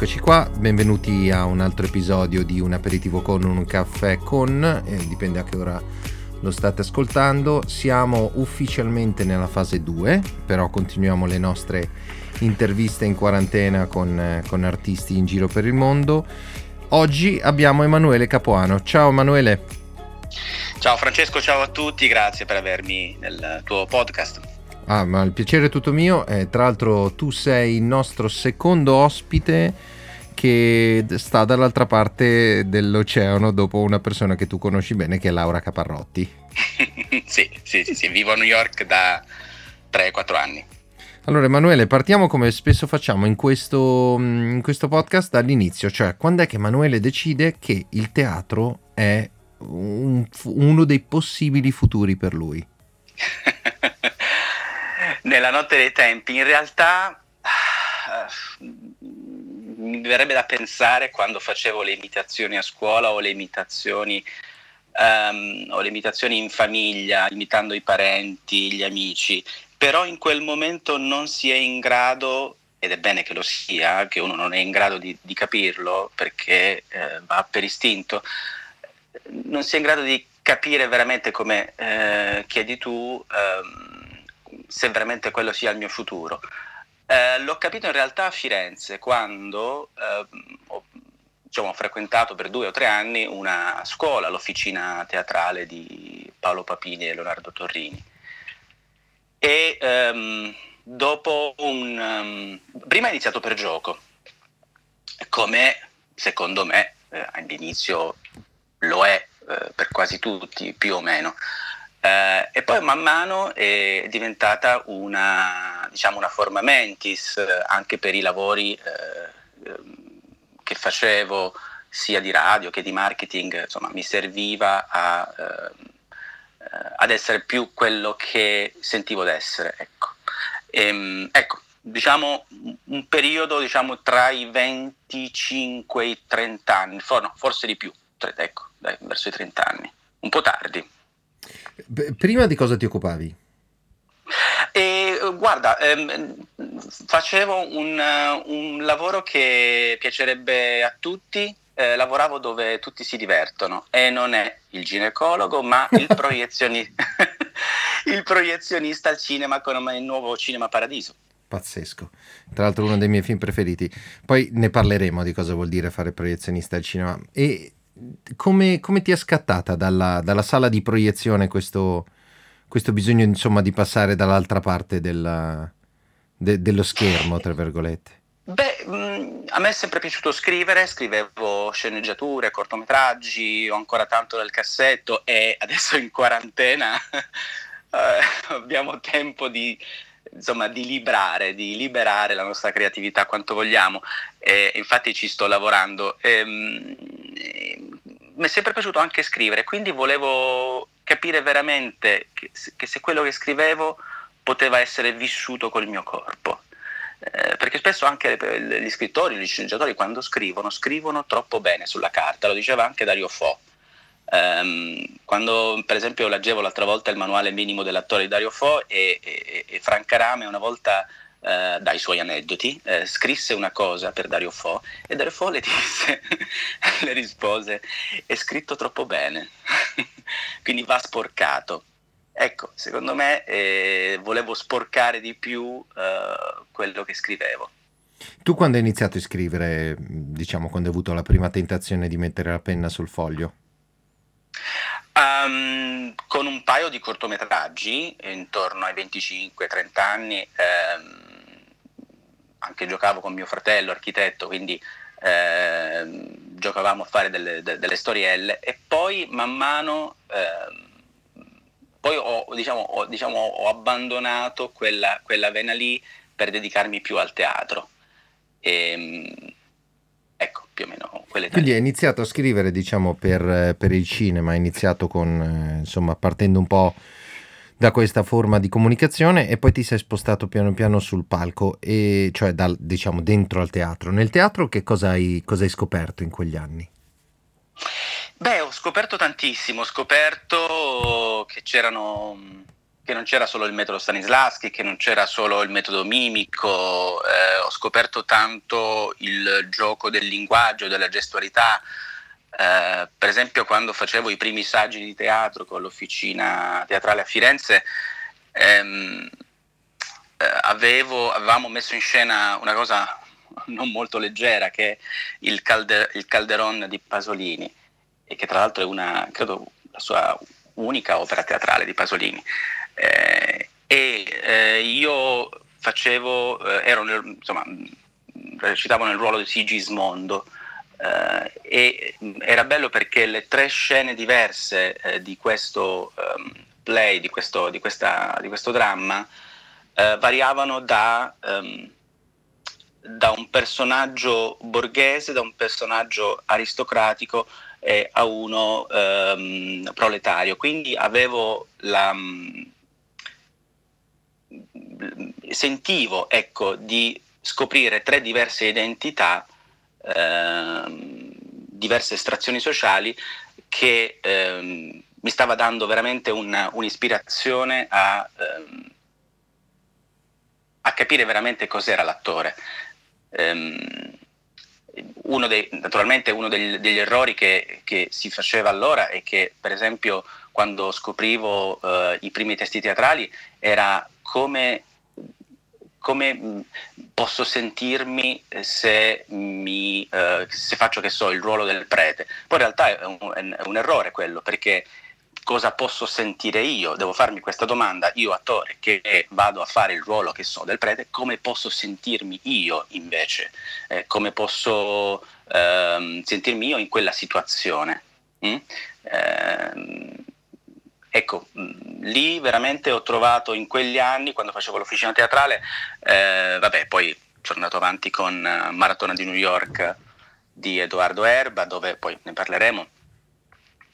Eccoci qua, benvenuti a un altro episodio di Un aperitivo con un caffè con, eh, dipende a che ora lo state ascoltando. Siamo ufficialmente nella fase 2, però continuiamo le nostre interviste in quarantena con, eh, con artisti in giro per il mondo. Oggi abbiamo Emanuele Capuano. Ciao Emanuele. Ciao Francesco, ciao a tutti, grazie per avermi nel tuo podcast. Ah, ma il piacere è tutto mio. Eh, tra l'altro tu sei il nostro secondo ospite che sta dall'altra parte dell'oceano dopo una persona che tu conosci bene che è Laura Caparrotti. sì, sì, sì, sì, vivo a New York da 3-4 anni. Allora Emanuele, partiamo come spesso facciamo in questo, in questo podcast dall'inizio, cioè quando è che Emanuele decide che il teatro è un, uno dei possibili futuri per lui? Nella notte dei tempi, in realtà mi verrebbe da pensare quando facevo le imitazioni a scuola o le imitazioni, um, o le imitazioni in famiglia, imitando i parenti, gli amici, però in quel momento non si è in grado ed è bene che lo sia, che uno non è in grado di, di capirlo perché eh, va per istinto, non si è in grado di capire veramente come eh, chiedi tu ehm, se veramente quello sia il mio futuro. Eh, l'ho capito in realtà a Firenze quando ehm, ho, diciamo, frequentato per due o tre anni una scuola, l'officina teatrale di Paolo Papini e Leonardo Torrini. E ehm, dopo un... Um, prima è iniziato per gioco, come secondo me eh, all'inizio lo è eh, per quasi tutti, più o meno. Eh, e poi man mano è diventata una, diciamo, una forma mentis eh, anche per i lavori eh, ehm, che facevo sia di radio che di marketing, insomma mi serviva a, eh, ad essere più quello che sentivo d'essere. Ecco. Ehm, ecco, diciamo un periodo diciamo, tra i 25 e i 30 anni, for, no, forse di più, ecco, dai, verso i 30 anni, un po' tardi. Prima di cosa ti occupavi? E, guarda, ehm, facevo un, un, lavoro che piacerebbe a tutti, eh, lavoravo dove tutti si divertono e non è il ginecologo ma il, proiezioni- il proiezionista al cinema con il nuovo Cinema Paradiso. Pazzesco, tra l'altro uno dei miei film preferiti. Poi ne parleremo di cosa vuol dire fare proiezionista al cinema. E come, come, ti è scattata dalla, dalla sala di proiezione questo, questo, bisogno insomma di passare dall'altra parte della, de, dello schermo, tra virgolette? Beh, mm, a me è sempre piaciuto scrivere, scrivevo sceneggiature, cortometraggi, ho ancora tanto nel cassetto e adesso in quarantena eh, abbiamo tempo di, insomma, di librare, di liberare la nostra creatività quanto vogliamo. E infatti ci sto lavorando. E, ehm, mi è sempre piaciuto anche scrivere, quindi volevo capire veramente che, che se quello che scrivevo poteva essere vissuto col mio corpo. Eh, perché spesso anche gli scrittori, gli sceneggiatori, quando scrivono, scrivono troppo bene sulla carta, lo diceva anche Dario Fo. Um, quando per esempio leggevo l'altra volta il manuale minimo dell'attore di Dario Fo e, e, e Franca Rame una volta eh, dai suoi aneddoti, eh, scrisse una cosa per Dario Fo e Dario Fo le disse, le rispose, è scritto troppo bene, quindi va sporcato. Ecco, secondo me eh, volevo sporcare di più eh, quello che scrivevo. Tu quando hai iniziato a scrivere, diciamo, quando hai avuto la prima tentazione di mettere la penna sul foglio? Um, con un paio di cortometraggi intorno ai 25-30 anni, ehm, anche giocavo con mio fratello architetto, quindi ehm, giocavamo a fare delle, de, delle, storielle e poi man mano ehm, poi ho, diciamo, ho, diciamo, ho abbandonato quella, quella, vena lì per dedicarmi più al teatro. E, ehm, più o meno quelle Quindi hai iniziato a scrivere, diciamo, per, per il cinema, hai iniziato con, eh, insomma, partendo un po' da questa forma di comunicazione e poi ti sei spostato piano piano sul palco, e, cioè dal, diciamo dentro al teatro. Nel teatro che cosa hai, cosa hai scoperto in quegli anni? Beh, ho scoperto tantissimo, ho scoperto che c'erano, che non c'era solo il metodo Stanislavski, che non c'era solo il metodo mimico, eh, ho scoperto tanto il gioco del linguaggio, della gestualità. Eh, per esempio quando facevo i primi saggi di teatro con l'officina teatrale a Firenze, ehm, eh, avevo, avevamo messo in scena una cosa non molto leggera che è il, calder- il Calderon di Pasolini e che tra l'altro è una, credo, la sua unica opera teatrale di Pasolini. Eh, e eh, io facevo, eh, ero nel, insomma, recitavo nel ruolo di Sigismondo eh, e era bello perché le tre scene diverse di questo um, play, di questo, di, questa, di questo dramma, variavano da, um, da un personaggio borghese, da un personaggio aristocratico eh, a uno um, proletario. Quindi avevo la, sentivo ecco, di scoprire tre diverse identità, ehm, diverse estrazioni sociali che ehm, mi stava dando veramente una, un'ispirazione a, ehm, a, capire veramente cos'era l'attore. Ehm, uno dei, naturalmente uno degli, degli errori che, che, si faceva allora e che per esempio quando scoprivo eh, i primi testi teatrali era come, come mm, posso sentirmi se, mi, eh, se faccio che so il ruolo del prete. Poi in realtà è un, è un errore quello perché cosa posso sentire io? Devo farmi questa domanda, io attore che vado a fare il ruolo che so del prete, come posso sentirmi io invece? Eh, come posso ehm, sentirmi io in quella situazione? Mm? Eh, ecco, mm, lì veramente ho trovato in quegli anni, quando facevo l'officina teatrale, eh, vabbè, poi sono andato avanti con uh, Maratona di New York di Edoardo Erba, dove poi ne parleremo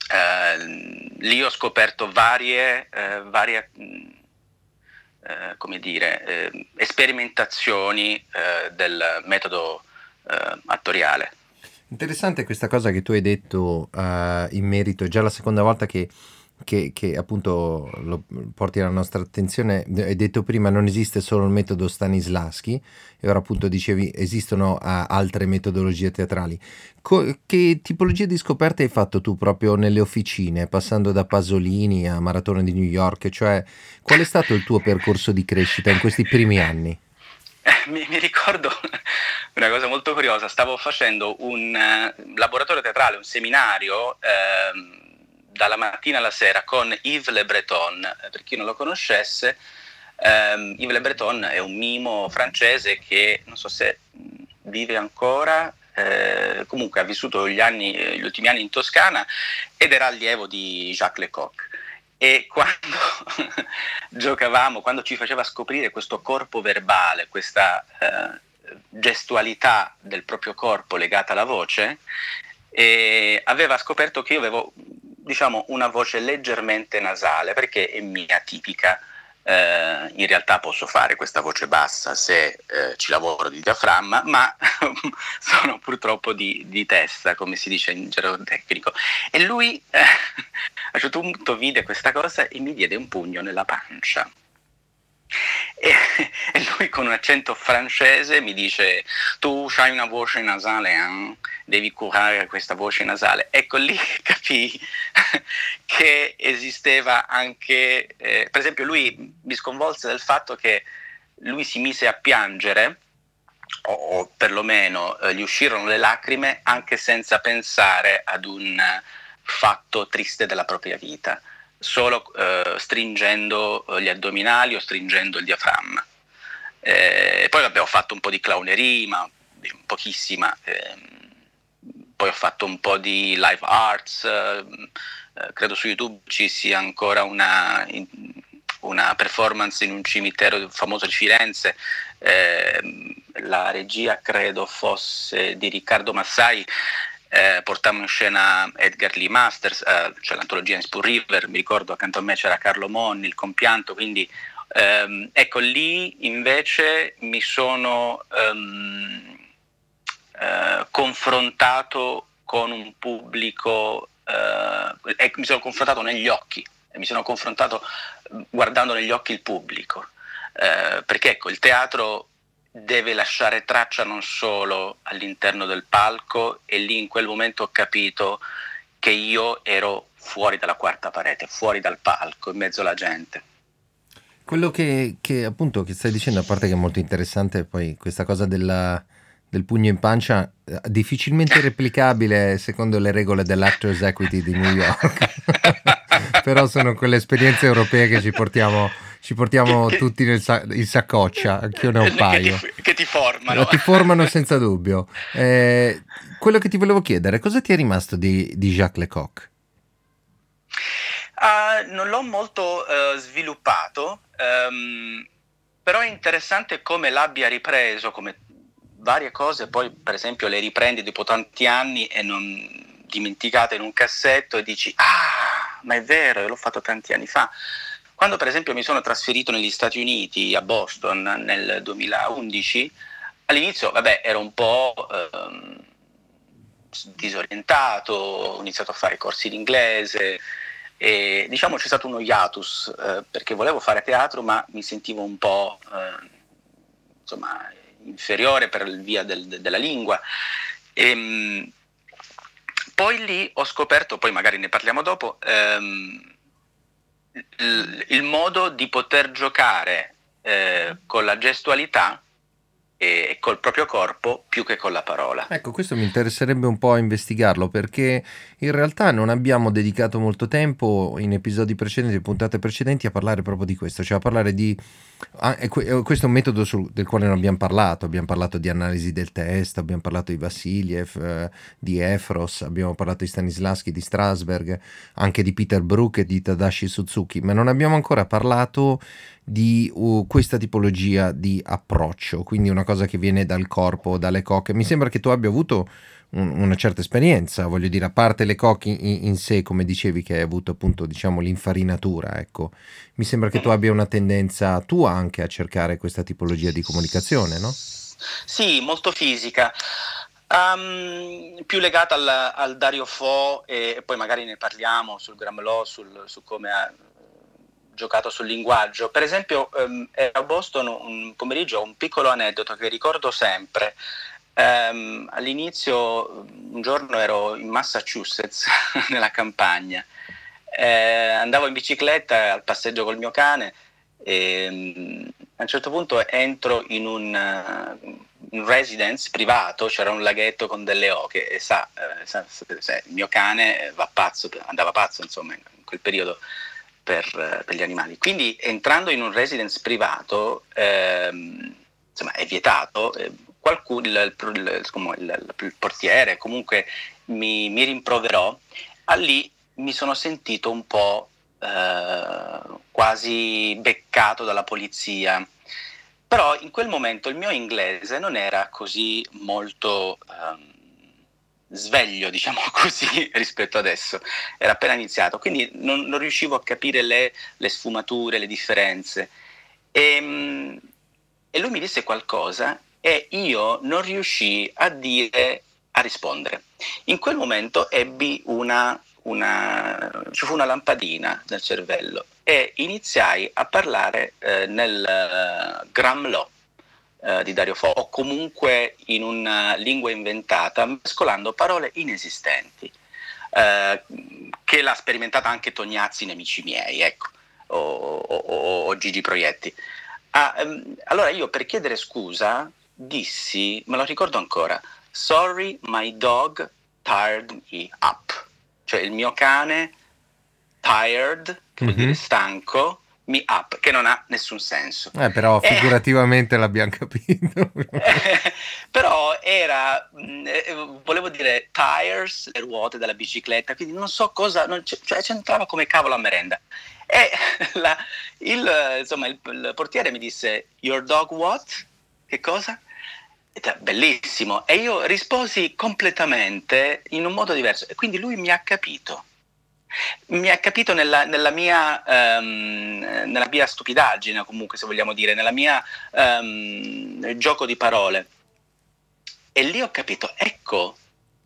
eh, lì ho scoperto varie, eh, varie mm, eh, come dire, eh, sperimentazioni eh, del metodo eh, attoriale. Interessante questa cosa che tu hai detto in merito, è già la seconda volta che che, che, appunto lo porti alla nostra attenzione. Hai detto prima non esiste solo il metodo Stanislaschi e ora appunto dicevi esistono altre metodologie teatrali. Co- che tipologia di scoperte hai fatto tu proprio nelle officine, passando da Pasolini a Maratona di New York? Cioè, qual è stato il tuo percorso di crescita in questi primi anni? Eh, mi, mi, ricordo una cosa molto curiosa, stavo facendo un uh, laboratorio teatrale, un seminario. Uh, dalla mattina alla sera con Yves Le Breton, eh, per chi non lo conoscesse, ehm, Yves Le Breton è un mimo francese che non so se vive ancora, eh, comunque ha vissuto gli, anni, gli, ultimi anni in Toscana ed era allievo di Jacques Lecoq. E quando giocavamo, quando ci faceva scoprire questo corpo verbale, questa eh, gestualità del proprio corpo legata alla voce, aveva scoperto che io avevo diciamo una voce leggermente nasale perché è mia tipica. Eh, in realtà posso fare questa voce bassa se eh, ci lavoro di diaframma, ma sono purtroppo di, di, testa, come si dice in gergo tecnico. E lui eh, a un certo punto vide questa cosa e mi diede un pugno nella pancia. E, e, lui con un accento francese mi dice tu hai una voce nasale, eh? devi curare questa voce nasale. Ecco lì capì che esisteva anche, eh, per esempio lui mi sconvolse del fatto che lui si mise a piangere o, o perlomeno eh, gli uscirono le lacrime anche senza pensare ad un fatto triste della propria vita solo eh, stringendo eh, gli addominali o stringendo il diaframma. Eh, poi vabbè, ho fatto un po' di clownerie, ma pochissima. Ehm, poi ho fatto un po' di live arts, eh, credo su YouTube ci sia ancora una, una, performance in un cimitero famoso di Firenze. Eh, la regia credo fosse di Riccardo Massai eh, portammo in scena Edgar Lee Masters, eh, cioè l'antologia in Spoon River, mi ricordo accanto a me c'era Carlo Monni, il compianto, quindi ehm, ecco lì invece mi sono ehm, eh, confrontato con un pubblico, eh, mi sono confrontato negli occhi mi sono confrontato guardando negli occhi il pubblico, eh, perché ecco, il teatro deve lasciare traccia non solo all'interno del palco e lì in quel momento ho capito che io ero fuori dalla quarta parete, fuori dal palco, in mezzo alla gente. Quello che, che appunto che stai dicendo, a parte che è molto interessante, poi questa cosa della, del pugno in pancia, eh, difficilmente replicabile secondo le regole dell'Actors Equity di New York, però sono quelle esperienze europee che ci portiamo ci portiamo che, tutti nel sa- in saccoccia, anch'io ne ho un paio. Che ti, che ti formano. Ti formano senza dubbio. Eh, quello che ti volevo chiedere, cosa ti è rimasto di, di Jacques Lecoq? Uh, non l'ho molto uh, sviluppato, um, però è interessante come l'abbia ripreso, come varie cose, poi per esempio le riprendi dopo tanti anni e non dimenticate in un cassetto e dici, ah, ma è vero, l'ho fatto tanti anni fa. Quando per esempio mi sono trasferito negli Stati Uniti, a Boston, nel 2011, all'inizio vabbè, ero un po' ehm, disorientato, ho iniziato a fare corsi in inglese e diciamo c'è stato uno hiatus eh, perché volevo fare teatro ma mi sentivo un po' eh, insomma, inferiore per via del, de, della lingua. E, ehm, poi lì ho scoperto, poi magari ne parliamo dopo, ehm, il, modo di poter giocare eh, con la gestualità e col proprio corpo più che con la parola. Ecco, questo mi interesserebbe un po' investigarlo perché in realtà non abbiamo dedicato molto tempo in episodi precedenti, puntate precedenti, a parlare proprio di questo, cioè a parlare di... Ah, questo è un metodo sul, del quale non abbiamo parlato, abbiamo parlato di analisi del testo, abbiamo parlato di Vassiliev, eh, di Efros, abbiamo parlato di Stanislavski, di Strasberg, anche di Peter Brook e di Tadashi Suzuki, ma non abbiamo ancora parlato di uh, questa tipologia di approccio, quindi una cosa che viene dal corpo, dalle cocche. Mi sembra che tu abbia avuto una certa esperienza, voglio dire, a parte le cocche in, in, sé, come dicevi, che hai avuto appunto, diciamo, l'infarinatura, ecco, mi sembra che tu abbia una tendenza tua anche a cercare questa tipologia di comunicazione, no? Sì, molto fisica. Um, più legata al, al Dario Fo e, e, poi magari ne parliamo sul Gramlò, sul, su come ha giocato sul linguaggio. Per esempio, um, a Boston un pomeriggio, un piccolo aneddoto che ricordo sempre. Um, all'inizio, un giorno ero in Massachusetts, nella campagna, eh, andavo in bicicletta al passeggio col mio cane e um, a un certo punto entro in un, uh, un, residence privato, c'era un laghetto con delle oche e sa, eh, sa, sa, il mio cane va pazzo, andava pazzo insomma in quel periodo per, per, gli animali. Quindi entrando in un residence privato ehm, insomma, è vietato, eh, qualcuno, il, il, il, portiere comunque mi, mi rimproverò, a lì mi sono sentito un po' eh, quasi beccato dalla polizia. Però in quel momento il mio inglese non era così molto um, sveglio, diciamo così, rispetto adesso. Era appena iniziato, quindi non, non riuscivo a capire le, le, sfumature, le differenze. E, ehm, e lui mi disse qualcosa e io non riuscii a dire, a rispondere. In quel momento ebbi una, una ci fu una lampadina nel cervello e iniziai a parlare eh, nel uh, Gramlo eh, di Dario Fo o comunque in una lingua inventata, mescolando parole inesistenti, eh, che l'ha sperimentata anche Tognazzi in Amici miei, ecco, o, o, o Gigi Proietti. Ah, ehm, allora io per chiedere scusa dissi, me lo ricordo ancora, sorry my dog tired me up, cioè il mio cane tired, che mm-hmm. vuol dire mhm. stanco, me up, che non ha nessun senso. Eh, però eh. figurativamente eh, l'abbiamo capito. però era, mm, eh, volevo dire tires, le ruote della bicicletta, quindi non so cosa, non c- cioè c'entrava come cavolo a merenda. E la, il, insomma, il, il, portiere mi disse, Your dog what? Che cosa? Bellissimo. E io risposi completamente in un modo diverso. E quindi lui mi ha capito. Mi ha capito nella, nella, mia, um, nella mia, stupidaggine, comunque, se vogliamo dire, nella mia um, gioco di parole. E lì ho capito, ecco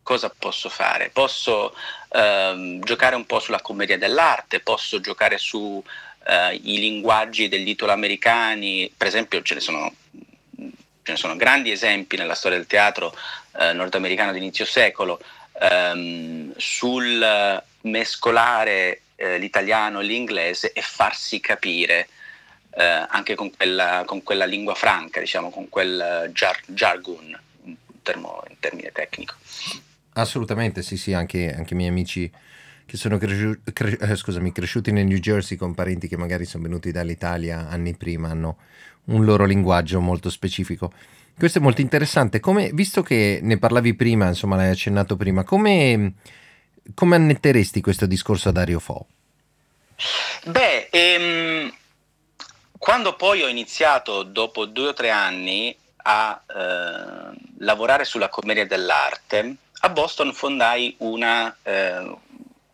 cosa posso fare? Posso ehm, giocare un po' sulla commedia dell'arte, posso giocare sui eh, linguaggi degli italoamericani, per esempio ce ne sono, ce ne sono grandi esempi nella storia del teatro eh, nordamericano di inizio secolo, ehm, sul mescolare eh, l'italiano e l'inglese e farsi capire eh, anche con quella, con quella, lingua franca, diciamo, con quel jar- jargon, in, termo, in termine tecnico. Assolutamente, sì, sì, anche, anche i miei amici che sono cresciu- cre- eh, scusami, cresciuti nel New Jersey con parenti che magari sono venuti dall'Italia anni prima, hanno un loro linguaggio molto specifico. Questo è molto interessante. Come, visto che ne parlavi prima, insomma, l'hai accennato prima, come, come annetteresti questo discorso a Dario Fo? Beh, ehm, quando poi ho iniziato, dopo due o tre anni, a eh, lavorare sulla commedia dell'arte, a Boston fondai una eh,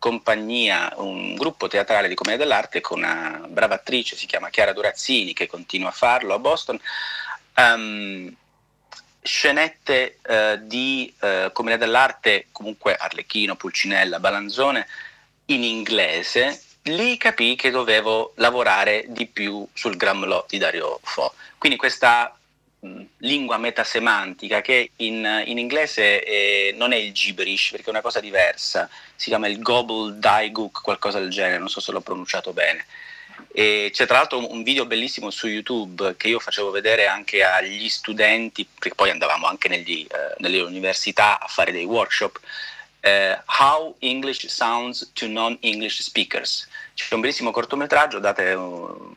compagnia, un gruppo teatrale di commedia dell'arte con una brava attrice, si chiama Chiara Durazzini, che continua a farlo a Boston. Um, scenette eh, di eh, commedia dell'arte, comunque Arlecchino, Pulcinella, Balanzone, in inglese, lì capii che dovevo lavorare di più sul Grammelot di Dario Fo. Quindi questa lingua metasemantica che in, in inglese eh, non è il gibberish, perché è una cosa diversa, si chiama il gobbledygook, qualcosa del genere, non so se l'ho pronunciato bene e c'è tra l'altro un video bellissimo su YouTube che io facevo vedere anche agli studenti, perché poi andavamo anche negli, eh, nelle università a fare dei workshop. Eh, How English Sounds to Non-English Speakers. C'è un bellissimo cortometraggio, date,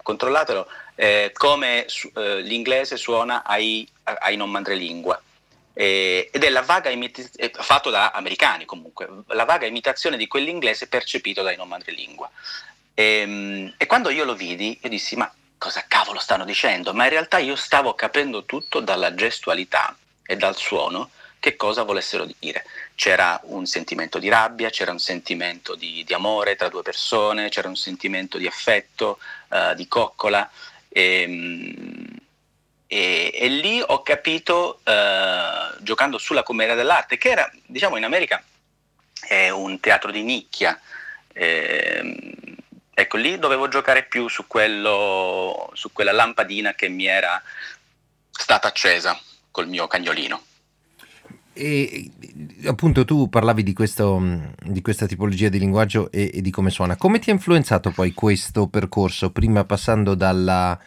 controllatelo, eh, come su, eh, l'inglese suona ai, ai non madrelingua. ed è la vaga imitazione, fatto da americani comunque, la vaga imitazione di quell'inglese percepito dai non madrelingua. E, ehm, e quando io lo vidi, io dissi, ma cosa cavolo stanno dicendo? Ma in realtà io stavo capendo tutto dalla gestualità e dal suono che cosa volessero dire. C'era un sentimento di rabbia, c'era un sentimento di, di amore tra due persone, c'era un sentimento di affetto, uh, di coccola. E, ehm, e, e, lì ho capito, uh, giocando sulla commedia dell'arte, che era, diciamo, in America è un teatro di nicchia. Eh, Ecco, lì dovevo giocare più su, quello, su quella lampadina che mi era stata accesa col mio cagnolino. E appunto tu parlavi di, questo, di questa tipologia di linguaggio e, e, di come suona. Come ti ha influenzato poi questo percorso, prima passando dalla,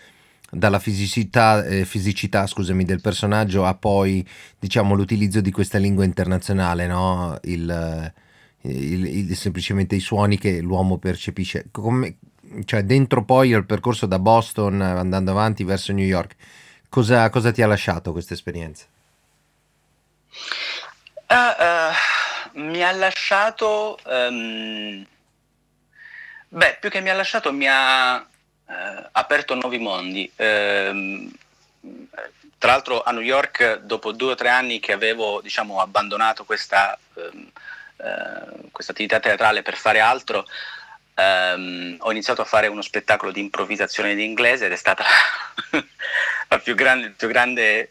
dalla fisicità, eh, fisicità scusami, del personaggio a poi diciamo, l'utilizzo di questa lingua internazionale, no? Il, il, il, semplicemente i suoni che l'uomo percepisce. Come, cioè dentro poi il percorso da Boston andando avanti verso New York, cosa, cosa ti ha lasciato questa esperienza? Uh, uh, mi ha lasciato, um, beh, più che mi ha lasciato, mi ha uh, aperto nuovi mondi. Ehm, tra l'altro a New York, dopo due o tre anni che avevo diciamo, abbandonato questa um, questa attività teatrale per fare altro, ehm, ho iniziato a fare uno spettacolo di improvvisazione in inglese ed è stata la più grande, più grande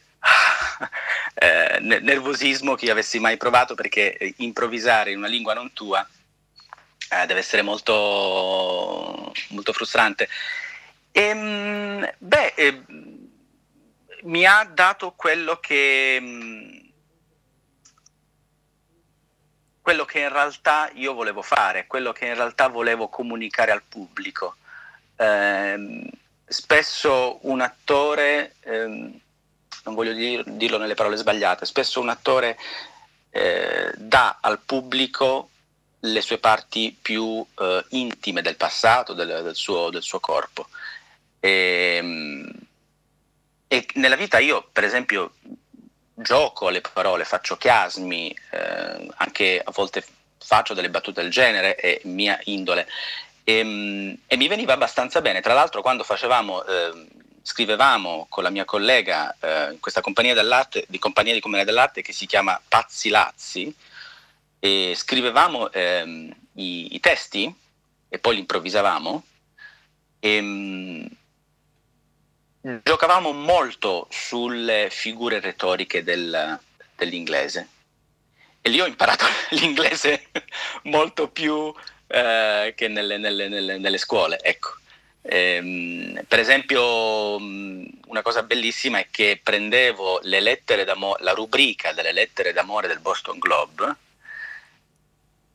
eh, nervosismo che io avessi mai provato perché improvvisare in una lingua non tua eh, deve essere molto, molto frustrante. E, ehm, beh, eh, mi ha dato quello che quello che in realtà io volevo fare, quello che in realtà volevo comunicare al pubblico. Eh, spesso un attore, ehm, non voglio dir, dirlo nelle parole sbagliate, spesso un attore eh, dà al pubblico le sue parti più eh, intime del passato, del, del, suo, del suo, corpo. E, ehm, e nella vita io, per esempio, gioco alle parole, faccio chiasmi, eh, anche a volte faccio delle battute del genere, è mia indole. E, ehm, e mi veniva abbastanza bene. Tra l'altro, quando facevamo, eh, scrivevamo con la mia collega eh, in questa compagnia dell'arte, di compagnia di commedia dell'arte che si chiama Pazzi Lazzi, e scrivevamo ehm, i, i, testi e poi li improvvisavamo. E, ehm, giocavamo molto sulle figure retoriche del, dell'inglese e lì ho imparato l'inglese molto più eh, che nelle, nelle, nelle, nelle, scuole, ecco. Ehm, per esempio, una cosa bellissima è che prendevo la rubrica delle lettere d'amore del Boston Globe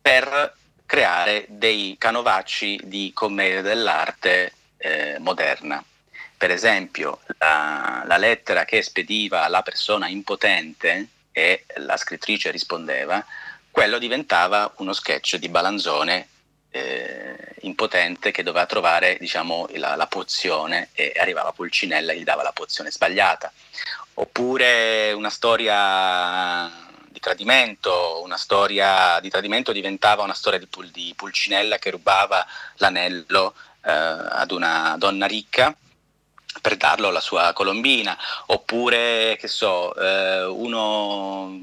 per creare dei canovacci di commedia dell'arte eh, moderna. Per esempio, la, la lettera che spediva la persona impotente e la scrittrice rispondeva, quello diventava uno sketch di Balanzone eh, impotente che doveva trovare diciamo, la, la, pozione e arrivava Pulcinella e gli dava la pozione sbagliata. Oppure una storia di tradimento, una storia di tradimento diventava una storia di, Pul- di Pulcinella che rubava l'anello eh, ad una donna ricca per darlo alla sua colombina, oppure che so, eh, uno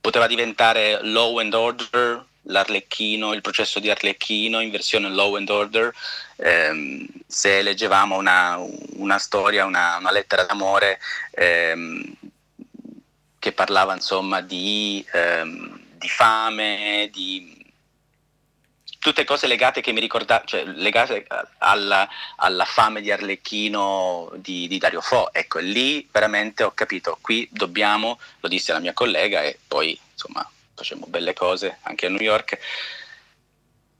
poteva diventare Law and Order, l'Arlecchino, il processo di Arlecchino in versione Law and Order, ehm, se leggevamo una, una storia, una, una, lettera d'amore ehm, che parlava insomma di, ehm, di fame, di tutte cose legate che mi ricordavano, cioè legate alla, alla, fame di Arlecchino di, di, Dario Fo. Ecco, lì veramente ho capito, qui dobbiamo, lo disse la mia collega e poi insomma facciamo belle cose anche a New York.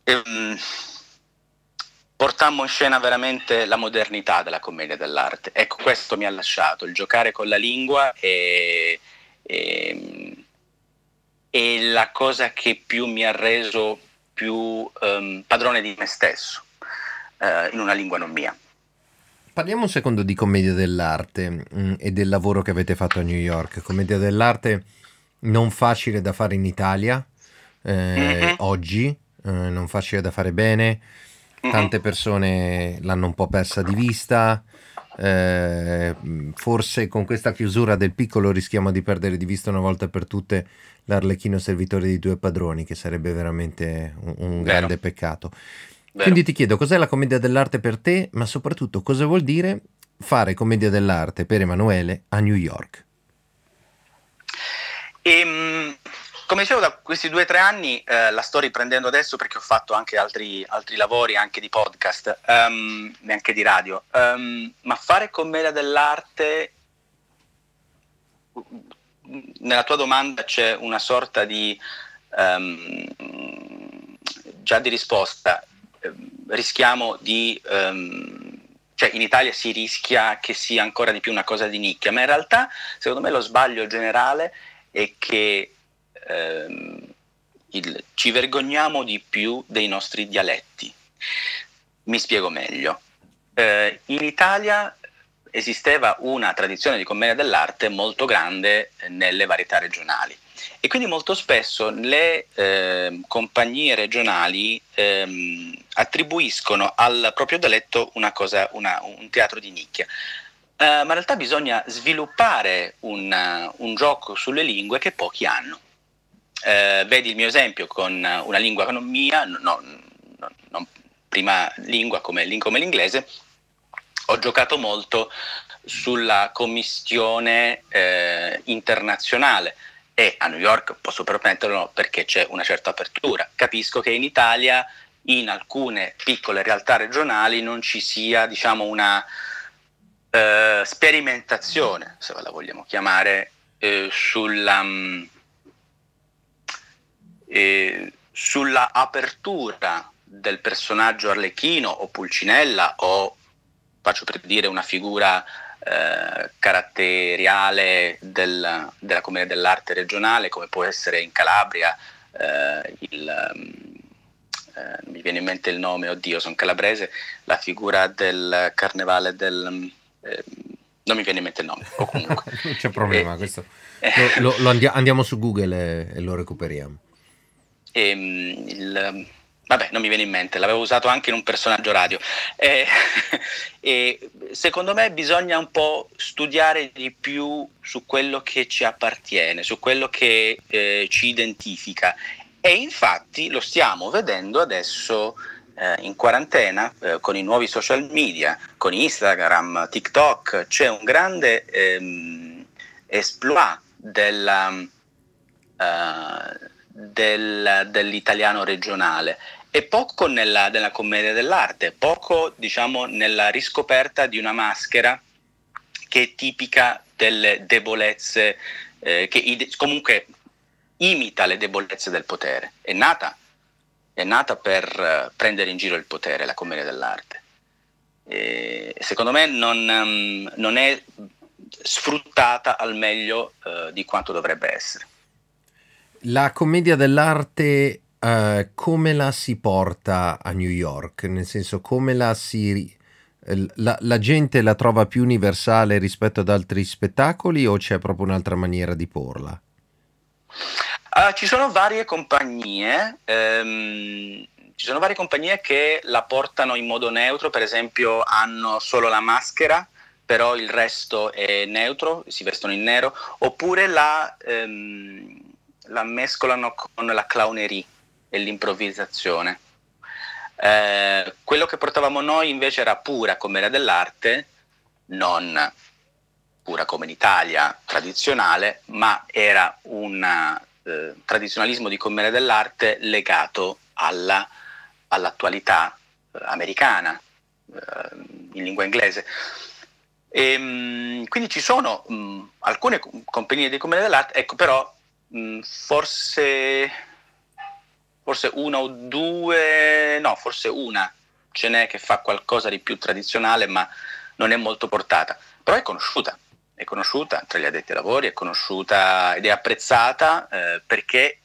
E, um, portammo in scena veramente la modernità della commedia dell'arte. Ecco, questo mi ha lasciato, il giocare con la lingua e, e, e la cosa che più mi ha reso più um, padrone di me stesso uh, in una lingua non mia. Parliamo un secondo di commedia dell'arte mh, mm, e del lavoro che avete fatto a New York. Commedia dell'arte non facile da fare in Italia eh, mm-hmm. oggi, eh, non facile da fare bene. Mm-hmm. Tante persone l'hanno un po' persa di vista. Eh, forse con questa chiusura del piccolo rischiamo di perdere di vista una volta per tutte l'Arlecchino servitore di due padroni, che sarebbe veramente un, un grande peccato. Vero. Quindi ti chiedo cos'è la commedia dell'arte per te, ma soprattutto cosa vuol dire fare commedia dell'arte per Emanuele a New York? Ehm, come dicevo, da questi due o tre anni eh, la sto riprendendo adesso perché ho fatto anche altri, altri lavori, anche di podcast, um, neanche di radio. Um, ma fare commedia dell'arte nella tua domanda c'è una sorta di um, già di risposta. Rischiamo di um, cioè in Italia si rischia che sia ancora di più una cosa di nicchia, ma in realtà secondo me lo sbaglio generale è che um, il, ci vergogniamo di più dei nostri dialetti. Mi spiego meglio. Uh, in Italia esisteva una tradizione di commedia dell'arte molto grande nelle varietà regionali e quindi molto spesso le eh, compagnie regionali ehm, attribuiscono al proprio dialetto una cosa, una, un teatro di nicchia. Uh, ma in realtà bisogna sviluppare un, un, gioco sulle lingue che pochi hanno. Uh, vedi il mio esempio con una lingua non mia, no, no, non prima lingua come, come l'inglese, ho giocato molto sulla commissione eh, internazionale e a New York posso permetterlo perché c'è una certa apertura. Capisco che in Italia in alcune piccole realtà regionali non ci sia diciamo una eh, sperimentazione, se la vogliamo chiamare, eh, sulla, mh, eh, sulla apertura del personaggio arlecchino o pulcinella o faccio per dire una figura eh, caratteriale del, della commedia dell'arte regionale, come può essere in Calabria eh, il, eh, mi viene in mente il nome, oddio, sono calabrese, la figura del carnevale del... Eh, non mi viene in mente il nome, o comunque. non c'è problema, questo. Lo, lo, lo andia, andiamo su Google e, e lo recuperiamo. E, ehm, il, Vabbè, non mi viene in mente, l'avevo usato anche in un personaggio radio. Eh, e secondo me bisogna un po' studiare di più su quello che ci appartiene, su quello che eh, ci identifica. E infatti lo stiamo vedendo adesso eh, in quarantena eh, con i nuovi social media, con Instagram, TikTok, c'è un grande ehm, esploit della, uh, del, dell'italiano regionale e poco nella, nella, commedia dell'arte, poco diciamo nella riscoperta di una maschera che è tipica delle debolezze, eh, che ide- comunque imita le debolezze del potere. È nata, è nata per uh, prendere in giro il potere, la commedia dell'arte. E secondo me non, um, non, è sfruttata al meglio uh, di quanto dovrebbe essere. La commedia dell'arte uh, come la si porta a New York? Nel senso, come la si... La, la, gente la trova più universale rispetto ad altri spettacoli o c'è proprio un'altra maniera di porla? Uh, ci sono varie compagnie, ehm, ci sono varie compagnie che la portano in modo neutro, per esempio hanno solo la maschera, però il resto è neutro, si vestono in nero, oppure la, ehm, la mescolano con la clownerie e l'improvvisazione. Eh, quello che portavamo noi invece era pura commedia dell'arte, non pura come in Italia tradizionale, ma era un eh, tradizionalismo di commedia dell'arte legato alla, all'attualità eh, americana, eh, in lingua inglese. E, mh, quindi ci sono mh, alcune compagnie di commedia dell'arte, ecco però mh, forse forse una o due, no, forse una ce n'è che fa qualcosa di più tradizionale, ma non è molto portata. Però è conosciuta, è conosciuta tra gli addetti ai lavori, è conosciuta ed è apprezzata eh, perché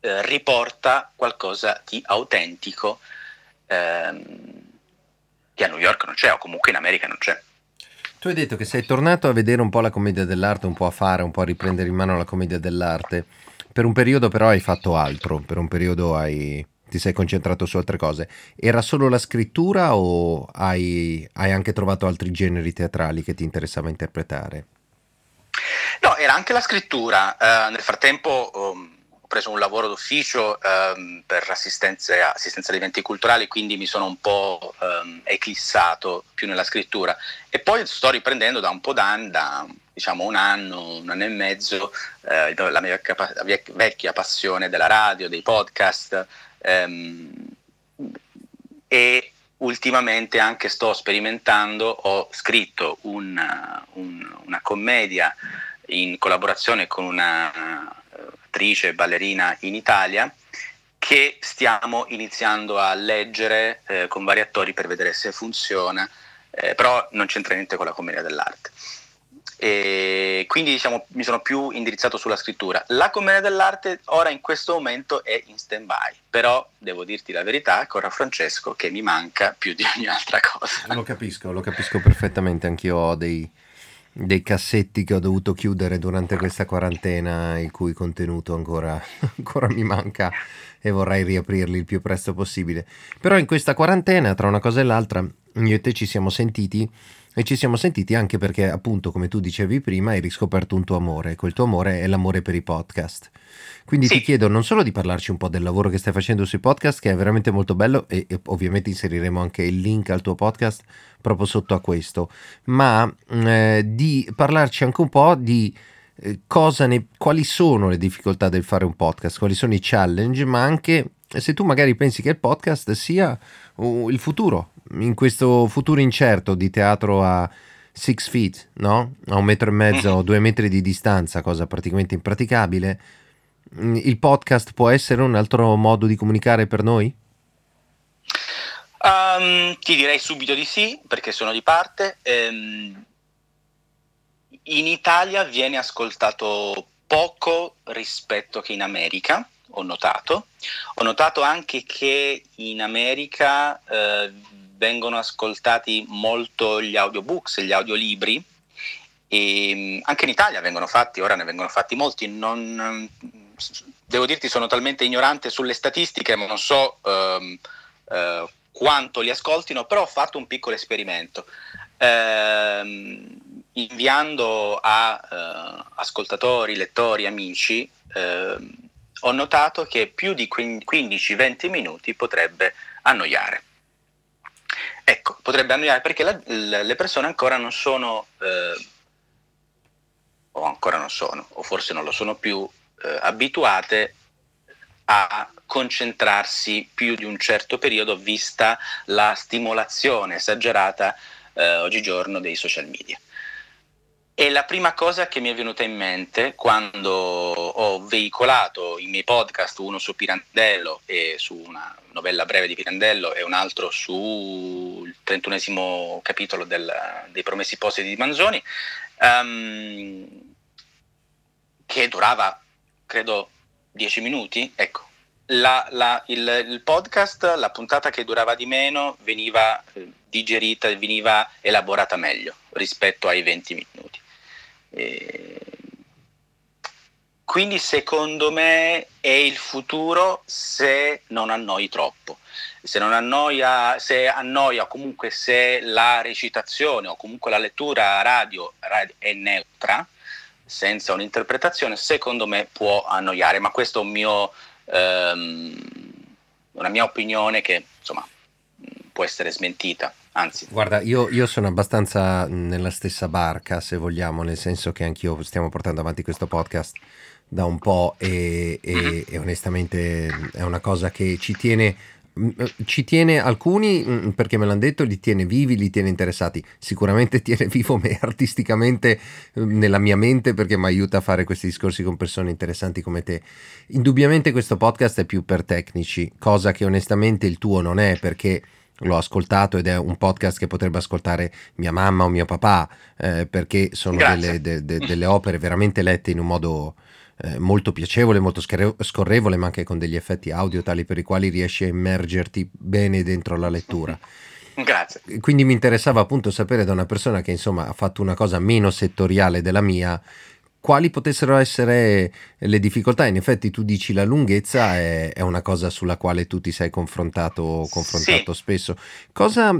eh, riporta qualcosa di autentico ehm, che a New York non c'è, o comunque in America non c'è. Tu hai detto che sei tornato a vedere un po' la commedia dell'arte, un po' a fare, un po' a riprendere in mano la commedia dell'arte. Per un periodo però hai fatto altro, per un periodo hai, ti sei concentrato su altre cose. Era solo la scrittura o hai, hai anche trovato altri generi teatrali che ti interessava interpretare? No, era anche la scrittura. Uh, nel frattempo um, ho preso un lavoro d'ufficio um, per assistenza, ad eventi culturali, quindi mi sono un po' um, eclissato più nella scrittura. E poi sto riprendendo da un po' d'anni, da diciamo un anno, un anno e mezzo, eh, la mia vecchia, vecchia, passione della radio, dei podcast e ultimamente anche sto sperimentando, ho scritto una, un, una commedia in collaborazione con un'attrice e ballerina in Italia che stiamo iniziando a leggere eh, con vari attori per vedere se funziona, eh, però non c'entra niente con la commedia dell'arte e quindi diciamo, mi sono più indirizzato sulla scrittura. La commedia dell'arte ora in questo momento è in stand by, però devo dirti la verità, ancora Francesco, che mi manca più di ogni altra cosa. Lo capisco, lo capisco perfettamente, anch'io ho dei, dei cassetti che ho dovuto chiudere durante questa quarantena, il cui contenuto ancora, ancora mi manca e vorrei riaprirli il più presto possibile. Però in questa quarantena, tra una cosa e l'altra, io e te ci siamo sentiti e ci siamo sentiti anche perché, appunto, come tu dicevi prima, hai riscoperto un tuo amore. E quel tuo amore è l'amore per i podcast. Quindi sì. ti chiedo non solo di parlarci un po' del lavoro che stai facendo sui podcast, che è veramente molto bello, e, e ovviamente inseriremo anche il link al tuo podcast proprio sotto a questo, ma eh, di parlarci anche un po' di eh, ne, quali sono le difficoltà del fare un podcast, quali sono i challenge, ma anche se tu magari pensi che il podcast sia uh, il futuro, in questo futuro incerto di teatro a six feet, no? A un metro e mezzo o due metri di distanza, cosa praticamente impraticabile, mm, il podcast può essere un altro modo di comunicare per noi? Um, ti direi subito di sì, perché sono di parte. Um, in Italia viene ascoltato poco rispetto che in America, ho notato. Ho notato anche che in America eh, vengono ascoltati molto gli audiobooks, gli audiolibri, e mm, anche in Italia vengono fatti, ora ne vengono fatti molti, non, devo dirti sono talmente ignorante sulle statistiche, ma non so um, uh, quanto li ascoltino, però ho fatto un piccolo esperimento. Uh, inviando a uh, ascoltatori, lettori, amici, ehm, ho notato che più di 15-20 minuti potrebbe annoiare. Ecco, potrebbe annoiare perché la, le persone ancora non sono, eh, o ancora non sono, o forse non lo sono più, eh, abituate a concentrarsi più di un certo periodo vista la stimolazione esagerata eh, oggigiorno dei social media. E la prima cosa che mi è venuta in mente quando ho veicolato i miei podcast, uno su Pirandello e su una novella breve di Pirandello e un altro sul 31 capitolo del, dei Promessi Posti di Manzoni, um, che durava credo 10 minuti, ecco, la, la, il, il, podcast, la puntata che durava di meno, veniva eh, digerita, veniva elaborata meglio rispetto ai 20 minuti. E quindi secondo me è il futuro se non annoi troppo. Se non annoia, se annoia comunque se la recitazione o comunque la lettura radio, radio è neutra, senza un'interpretazione, secondo me può annoiare, ma questo è un mio, ehm, una mia opinione che insomma può essere smentita anzi. Guarda, io, io, sono abbastanza nella stessa barca, se vogliamo, nel senso che anch'io stiamo portando avanti questo podcast da un po' e, e, mm-hmm. e onestamente è una cosa che ci tiene mm, ci tiene alcuni mm, perché me l'hanno detto, li tiene vivi, li tiene interessati. Sicuramente tiene vivo me artisticamente mm, nella mia mente perché mi aiuta a fare questi discorsi con persone interessanti come te. Indubbiamente questo podcast è più per tecnici, cosa che onestamente il tuo non è perché l'ho ascoltato ed è un podcast che potrebbe ascoltare mia mamma o mio papà eh, perché sono delle, de, de, delle, opere veramente lette in un modo eh, molto piacevole, molto scorrevole ma anche con degli effetti audio tali per i quali riesci a immergerti bene dentro la lettura. Grazie. Quindi mi interessava appunto sapere da una persona che insomma ha fatto una cosa meno settoriale della mia quali potessero essere le difficoltà. In effetti tu dici la lunghezza è, è una cosa sulla quale tu ti sei confrontato, confrontato sì. spesso. Cosa,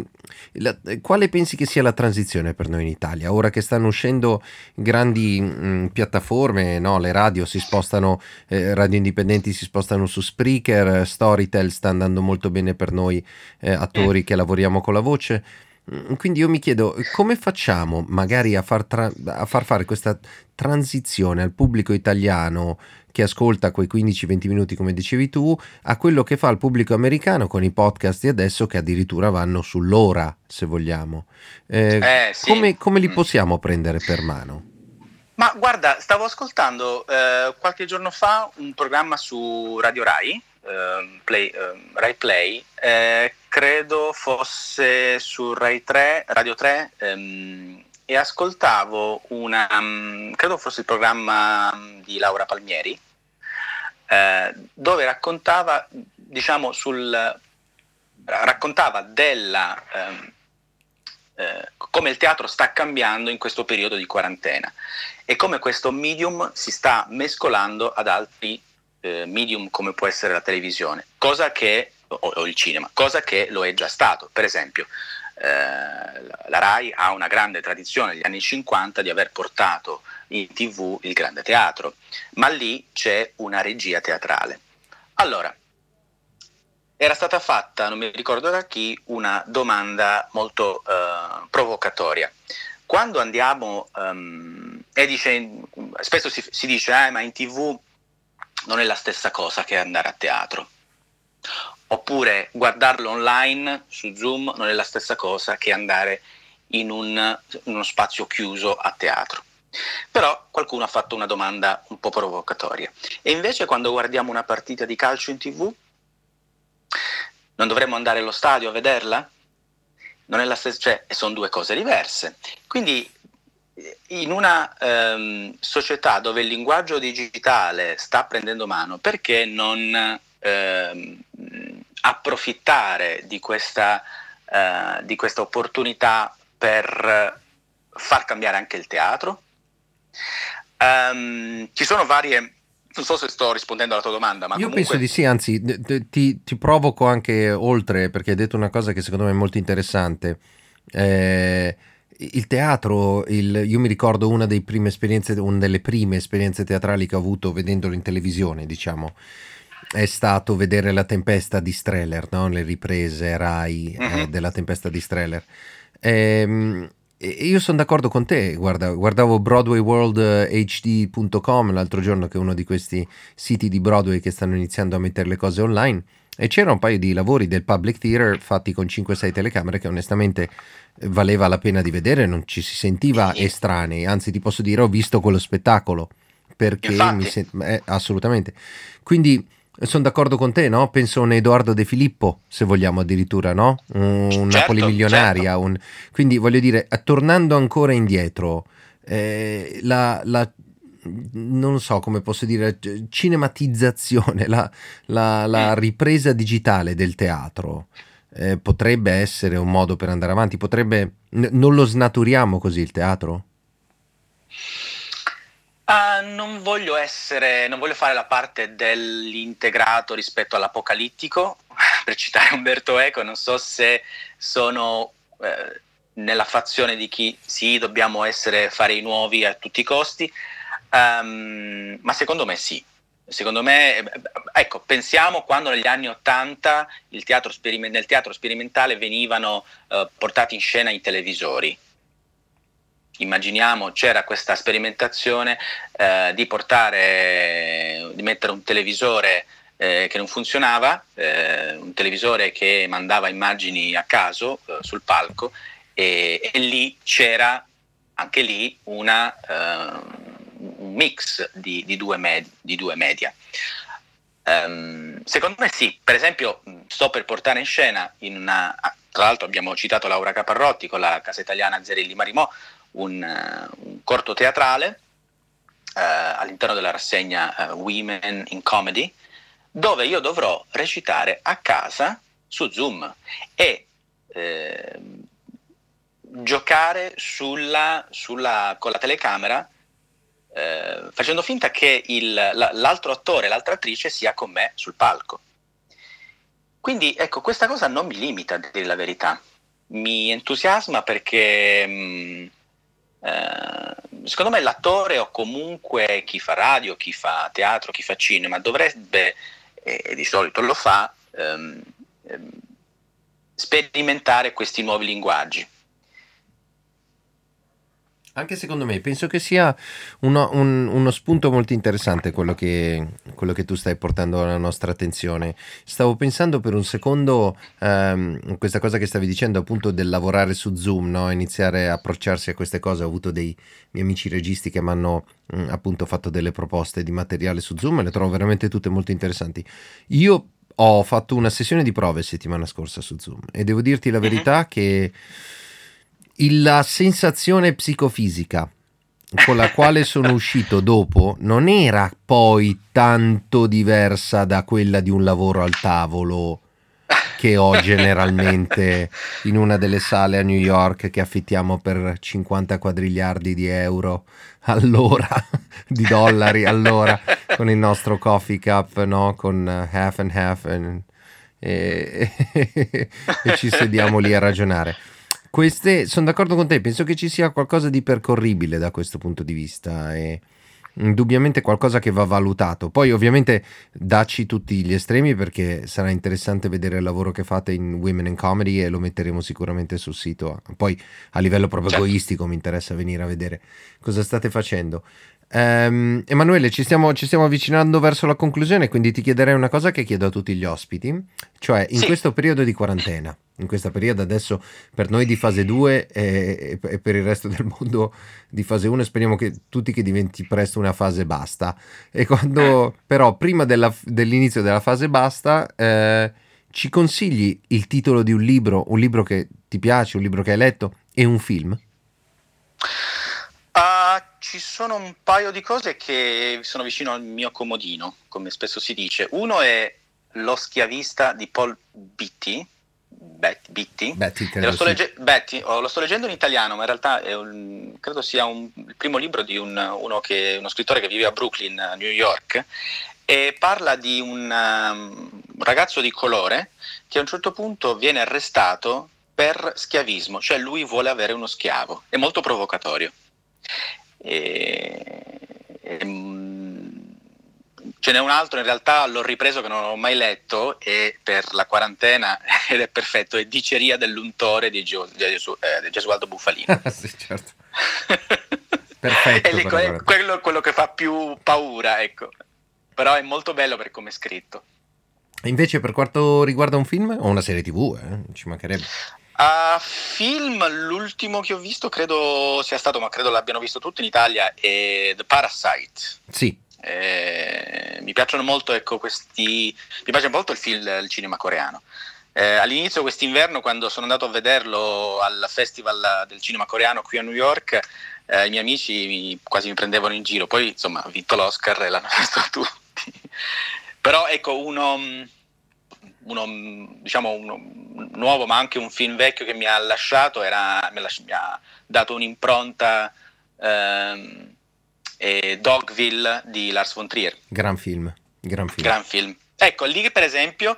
la, quale pensi che sia la transizione per noi in Italia? Ora che stanno uscendo grandi mh, mm, piattaforme, no? le radio si spostano, eh, radio indipendenti si spostano su Spreaker, Storytel sta andando molto bene per noi eh, attori mm. che lavoriamo con la voce. Mm, quindi io mi chiedo come facciamo magari a far, tra- a far, fare questa transizione al pubblico italiano che ascolta quei 15-20 minuti come dicevi tu a quello che fa il pubblico americano con i podcast di adesso che addirittura vanno sull'ora se vogliamo. Eh, eh, sì. come, come, li mm. possiamo prendere per mano? Ma guarda, stavo ascoltando eh, qualche giorno fa un programma su Radio Rai Play, uh, Rai Play, eh, credo fosse su Rai 3, Radio 3, um, e ascoltavo una, um, credo fosse il programma di Laura Palmieri, eh, dove raccontava, diciamo, sul, raccontava della... Um, eh, come il teatro sta cambiando in questo periodo di quarantena e come questo medium si sta mescolando ad altri eh, medium come può essere la televisione, cosa che, o, o, il cinema, cosa che lo è già stato. Per esempio, eh, la RAI ha una grande tradizione negli anni 50 di aver portato in tv il grande teatro, ma lì c'è una regia teatrale. Allora, era stata fatta, non mi ricordo da chi, una domanda molto uh, provocatoria. Quando andiamo, um, dice, spesso si, si dice, eh, ma in tv non è la stessa cosa che andare a teatro. Oppure guardarlo online su Zoom non è la stessa cosa che andare in, un, in uno spazio chiuso a teatro. Però qualcuno ha fatto una domanda un po' provocatoria. E invece quando guardiamo una partita di calcio in tv, non dovremmo andare allo stadio a vederla? Non è la stessa, cioè sono due cose diverse. Quindi in una ehm, società dove il linguaggio digitale sta prendendo mano, perché non ehm, approfittare di questa, eh, di questa, opportunità per far cambiare anche il teatro? Um, ci sono varie non so se sto rispondendo alla tua domanda, ma io comunque... penso di sì, anzi ti, ti, provoco anche oltre perché hai detto una cosa che secondo me è molto interessante. Eh, il teatro, il, io mi ricordo una, delle prime esperienze, una delle prime esperienze teatrali che ho avuto vedendolo in televisione, diciamo, è stato vedere la tempesta di Streller, no? le riprese Rai uh-huh. eh, mhm. della tempesta di Streller. Ehm, io sono d'accordo con te, Guarda, guardavo BroadwayWorldHD.com l'altro giorno che è uno di questi siti di Broadway che stanno iniziando a mettere le cose online e c'era un paio di lavori del public theater fatti con 5-6 telecamere che onestamente valeva la pena di vedere, non ci si sentiva estranei, anzi ti posso dire ho visto quello spettacolo perché Infatti. mi sen- eh, assolutamente. Quindi sono d'accordo con te, no? Penso a un Edoardo De Filippo, se vogliamo addirittura, no? Un certo, Napoli milionaria. Certo. Un... Quindi voglio dire, tornando ancora indietro, eh, la, la, non so come posso dire, cinematizzazione, la, la, la ripresa digitale del teatro eh, potrebbe essere un modo per andare avanti, potrebbe... N- non lo snaturiamo così il teatro? Uh, non voglio essere, non voglio fare la parte dell'integrato rispetto all'apocalittico, per citare Umberto Eco, non so se sono eh, nella fazione di chi sì, dobbiamo essere, fare i nuovi a tutti i costi, um, ma secondo me sì. Secondo me, ecco, pensiamo quando negli anni Ottanta sperime- nel teatro sperimentale venivano uh, portati in scena i televisori immaginiamo c'era questa sperimentazione eh, di portare, di mettere un televisore eh, che non funzionava, eh, un televisore che mandava immagini a caso eh, sul palco e, e, lì c'era anche lì una, eh, un mix di, di, due med- di due media. Um, secondo me sì, per esempio sto per portare in scena, in una, tra l'altro abbiamo citato Laura Caparrotti con la casa italiana Zerelli Marimò, un, un corto teatrale eh, all'interno della rassegna eh, Women in Comedy, dove io dovrò recitare a casa su Zoom e eh, giocare sulla, sulla, con la telecamera eh, facendo finta che il, l'altro attore, l'altra attrice sia con me sul palco. Quindi ecco, questa cosa non mi limita a dire la verità, mi entusiasma perché mh, mm, eh, secondo me l'attore o comunque chi fa radio, chi fa teatro, chi fa cinema dovrebbe, e di solito lo fa, ehm, ehm, sperimentare questi nuovi linguaggi. Anche secondo me, penso che sia uno, un, uno spunto molto interessante quello che, quello che, tu stai portando alla nostra attenzione. Stavo pensando per un secondo ehm, questa cosa che stavi dicendo appunto del lavorare su Zoom, no? iniziare a approcciarsi a queste cose. Ho avuto dei miei amici registi che mi hanno mh, appunto fatto delle proposte di materiale su Zoom e le trovo veramente tutte molto interessanti. Io ho fatto una sessione di prove settimana scorsa su Zoom e devo dirti la verità che la sensazione psicofisica con la quale sono uscito dopo non era poi tanto diversa da quella di un lavoro al tavolo che ho generalmente in una delle sale a New York che affittiamo per 50 quadrigliardi di euro all'ora, di dollari all'ora, con il nostro coffee cup, no? con half and half, and, e, e, e ci sediamo lì a ragionare. Queste, sono d'accordo con te, penso che ci sia qualcosa di percorribile da questo punto di vista e indubbiamente qualcosa che va valutato. Poi ovviamente dacci tutti gli estremi perché sarà interessante vedere il lavoro che fate in Women in Comedy e lo metteremo sicuramente sul sito. Poi a livello proprio certo. egoistico mi interessa venire a vedere cosa state facendo. Um, Emanuele, ci stiamo, ci stiamo, avvicinando verso la conclusione, quindi ti chiederei una cosa che chiedo a tutti gli ospiti, cioè in sì. questo periodo di quarantena, in questo periodo adesso per noi di fase 2 e, e, per il resto del mondo di fase 1, speriamo che tutti che diventi presto una fase basta. E quando però prima della, dell'inizio della fase basta, eh, ci consigli il titolo di un libro, un libro che ti piace, un libro che hai letto e un film? Uh, ci sono un paio di cose che sono vicino al mio comodino, come spesso si dice. Uno è Lo schiavista di Paul Beatty. Bet- Beatty. Betty, lo, sto legge- Betty oh, lo sto leggendo in italiano, ma in realtà un, credo sia un, il primo libro di un, uno, che, uno, scrittore che vive a Brooklyn, a New York, e parla di un um, ragazzo di colore che a un certo punto viene arrestato per schiavismo, cioè lui vuole avere uno schiavo. È molto provocatorio. E, e, Ce n'è un altro, in realtà l'ho ripreso che non ho mai letto e per la quarantena ed è perfetto, è Diceria dell'untore di, Gio, di, Gesu, eh, di Gesualdo Buffalino. sì, certo. perfetto. lì, è quello, quello che fa più paura, ecco. Però è molto bello per come è scritto. Invece per quanto riguarda un film o una serie tv, eh, ci mancherebbe. Uh, film, l'ultimo che ho visto credo sia stato, ma credo l'abbiano visto tutti in Italia, è The Parasite. Sì, eh, mi piacciono molto ecco, questi. Mi piace molto il film, il cinema coreano. Eh, all'inizio quest'inverno, quando sono andato a vederlo al Festival del cinema coreano qui a New York, eh, i miei amici mi, quasi mi prendevano in giro. Poi, insomma, ha vinto l'Oscar e l'hanno visto tutti. Però, ecco, uno, uno, diciamo, uno nuovo, ma anche un film vecchio che mi ha lasciato, era, mi, ha, mi ha dato un'impronta. Ehm, e Dogville di Lars von Trier. Gran film, gran film. Gran film. Ecco, lì per esempio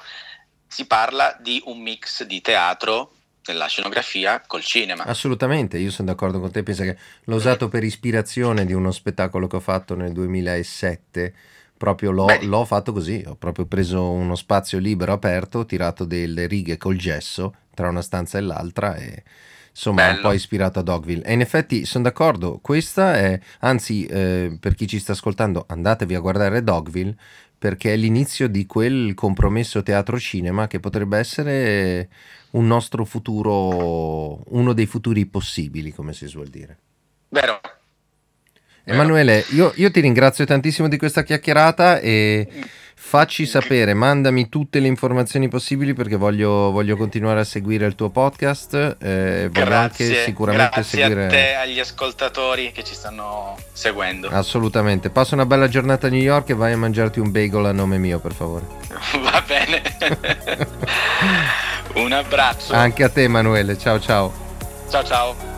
si parla di un mix di teatro nella scenografia col cinema. Assolutamente, io sono d'accordo con te, pensa che l'ho usato per ispirazione di uno spettacolo che ho fatto nel 2007, proprio l'ho, l'ho fatto così, ho proprio preso uno spazio libero aperto, ho tirato delle righe col gesso tra una stanza e l'altra e insomma Bello. un po' ispirato a Dogville. E in effetti sono d'accordo, questa è, anzi eh, per chi ci sta ascoltando andatevi a guardare Dogville perché è l'inizio di quel compromesso teatro-cinema che potrebbe essere un nostro futuro, uno dei futuri possibili, come si suol dire. Vero. Emanuele, io, io ti ringrazio tantissimo di questa chiacchierata e. Facci sapere, mandami tutte le informazioni possibili perché voglio, voglio continuare a seguire il tuo podcast. Eh, voglio grazie, anche sicuramente grazie seguire. Grazie a te, agli ascoltatori che ci stanno seguendo. Assolutamente. Passa una bella giornata a New York e vai a mangiarti un bagel a nome mio, per favore. Va bene. un abbraccio. Anche a te, Emanuele. Ciao ciao. Ciao ciao.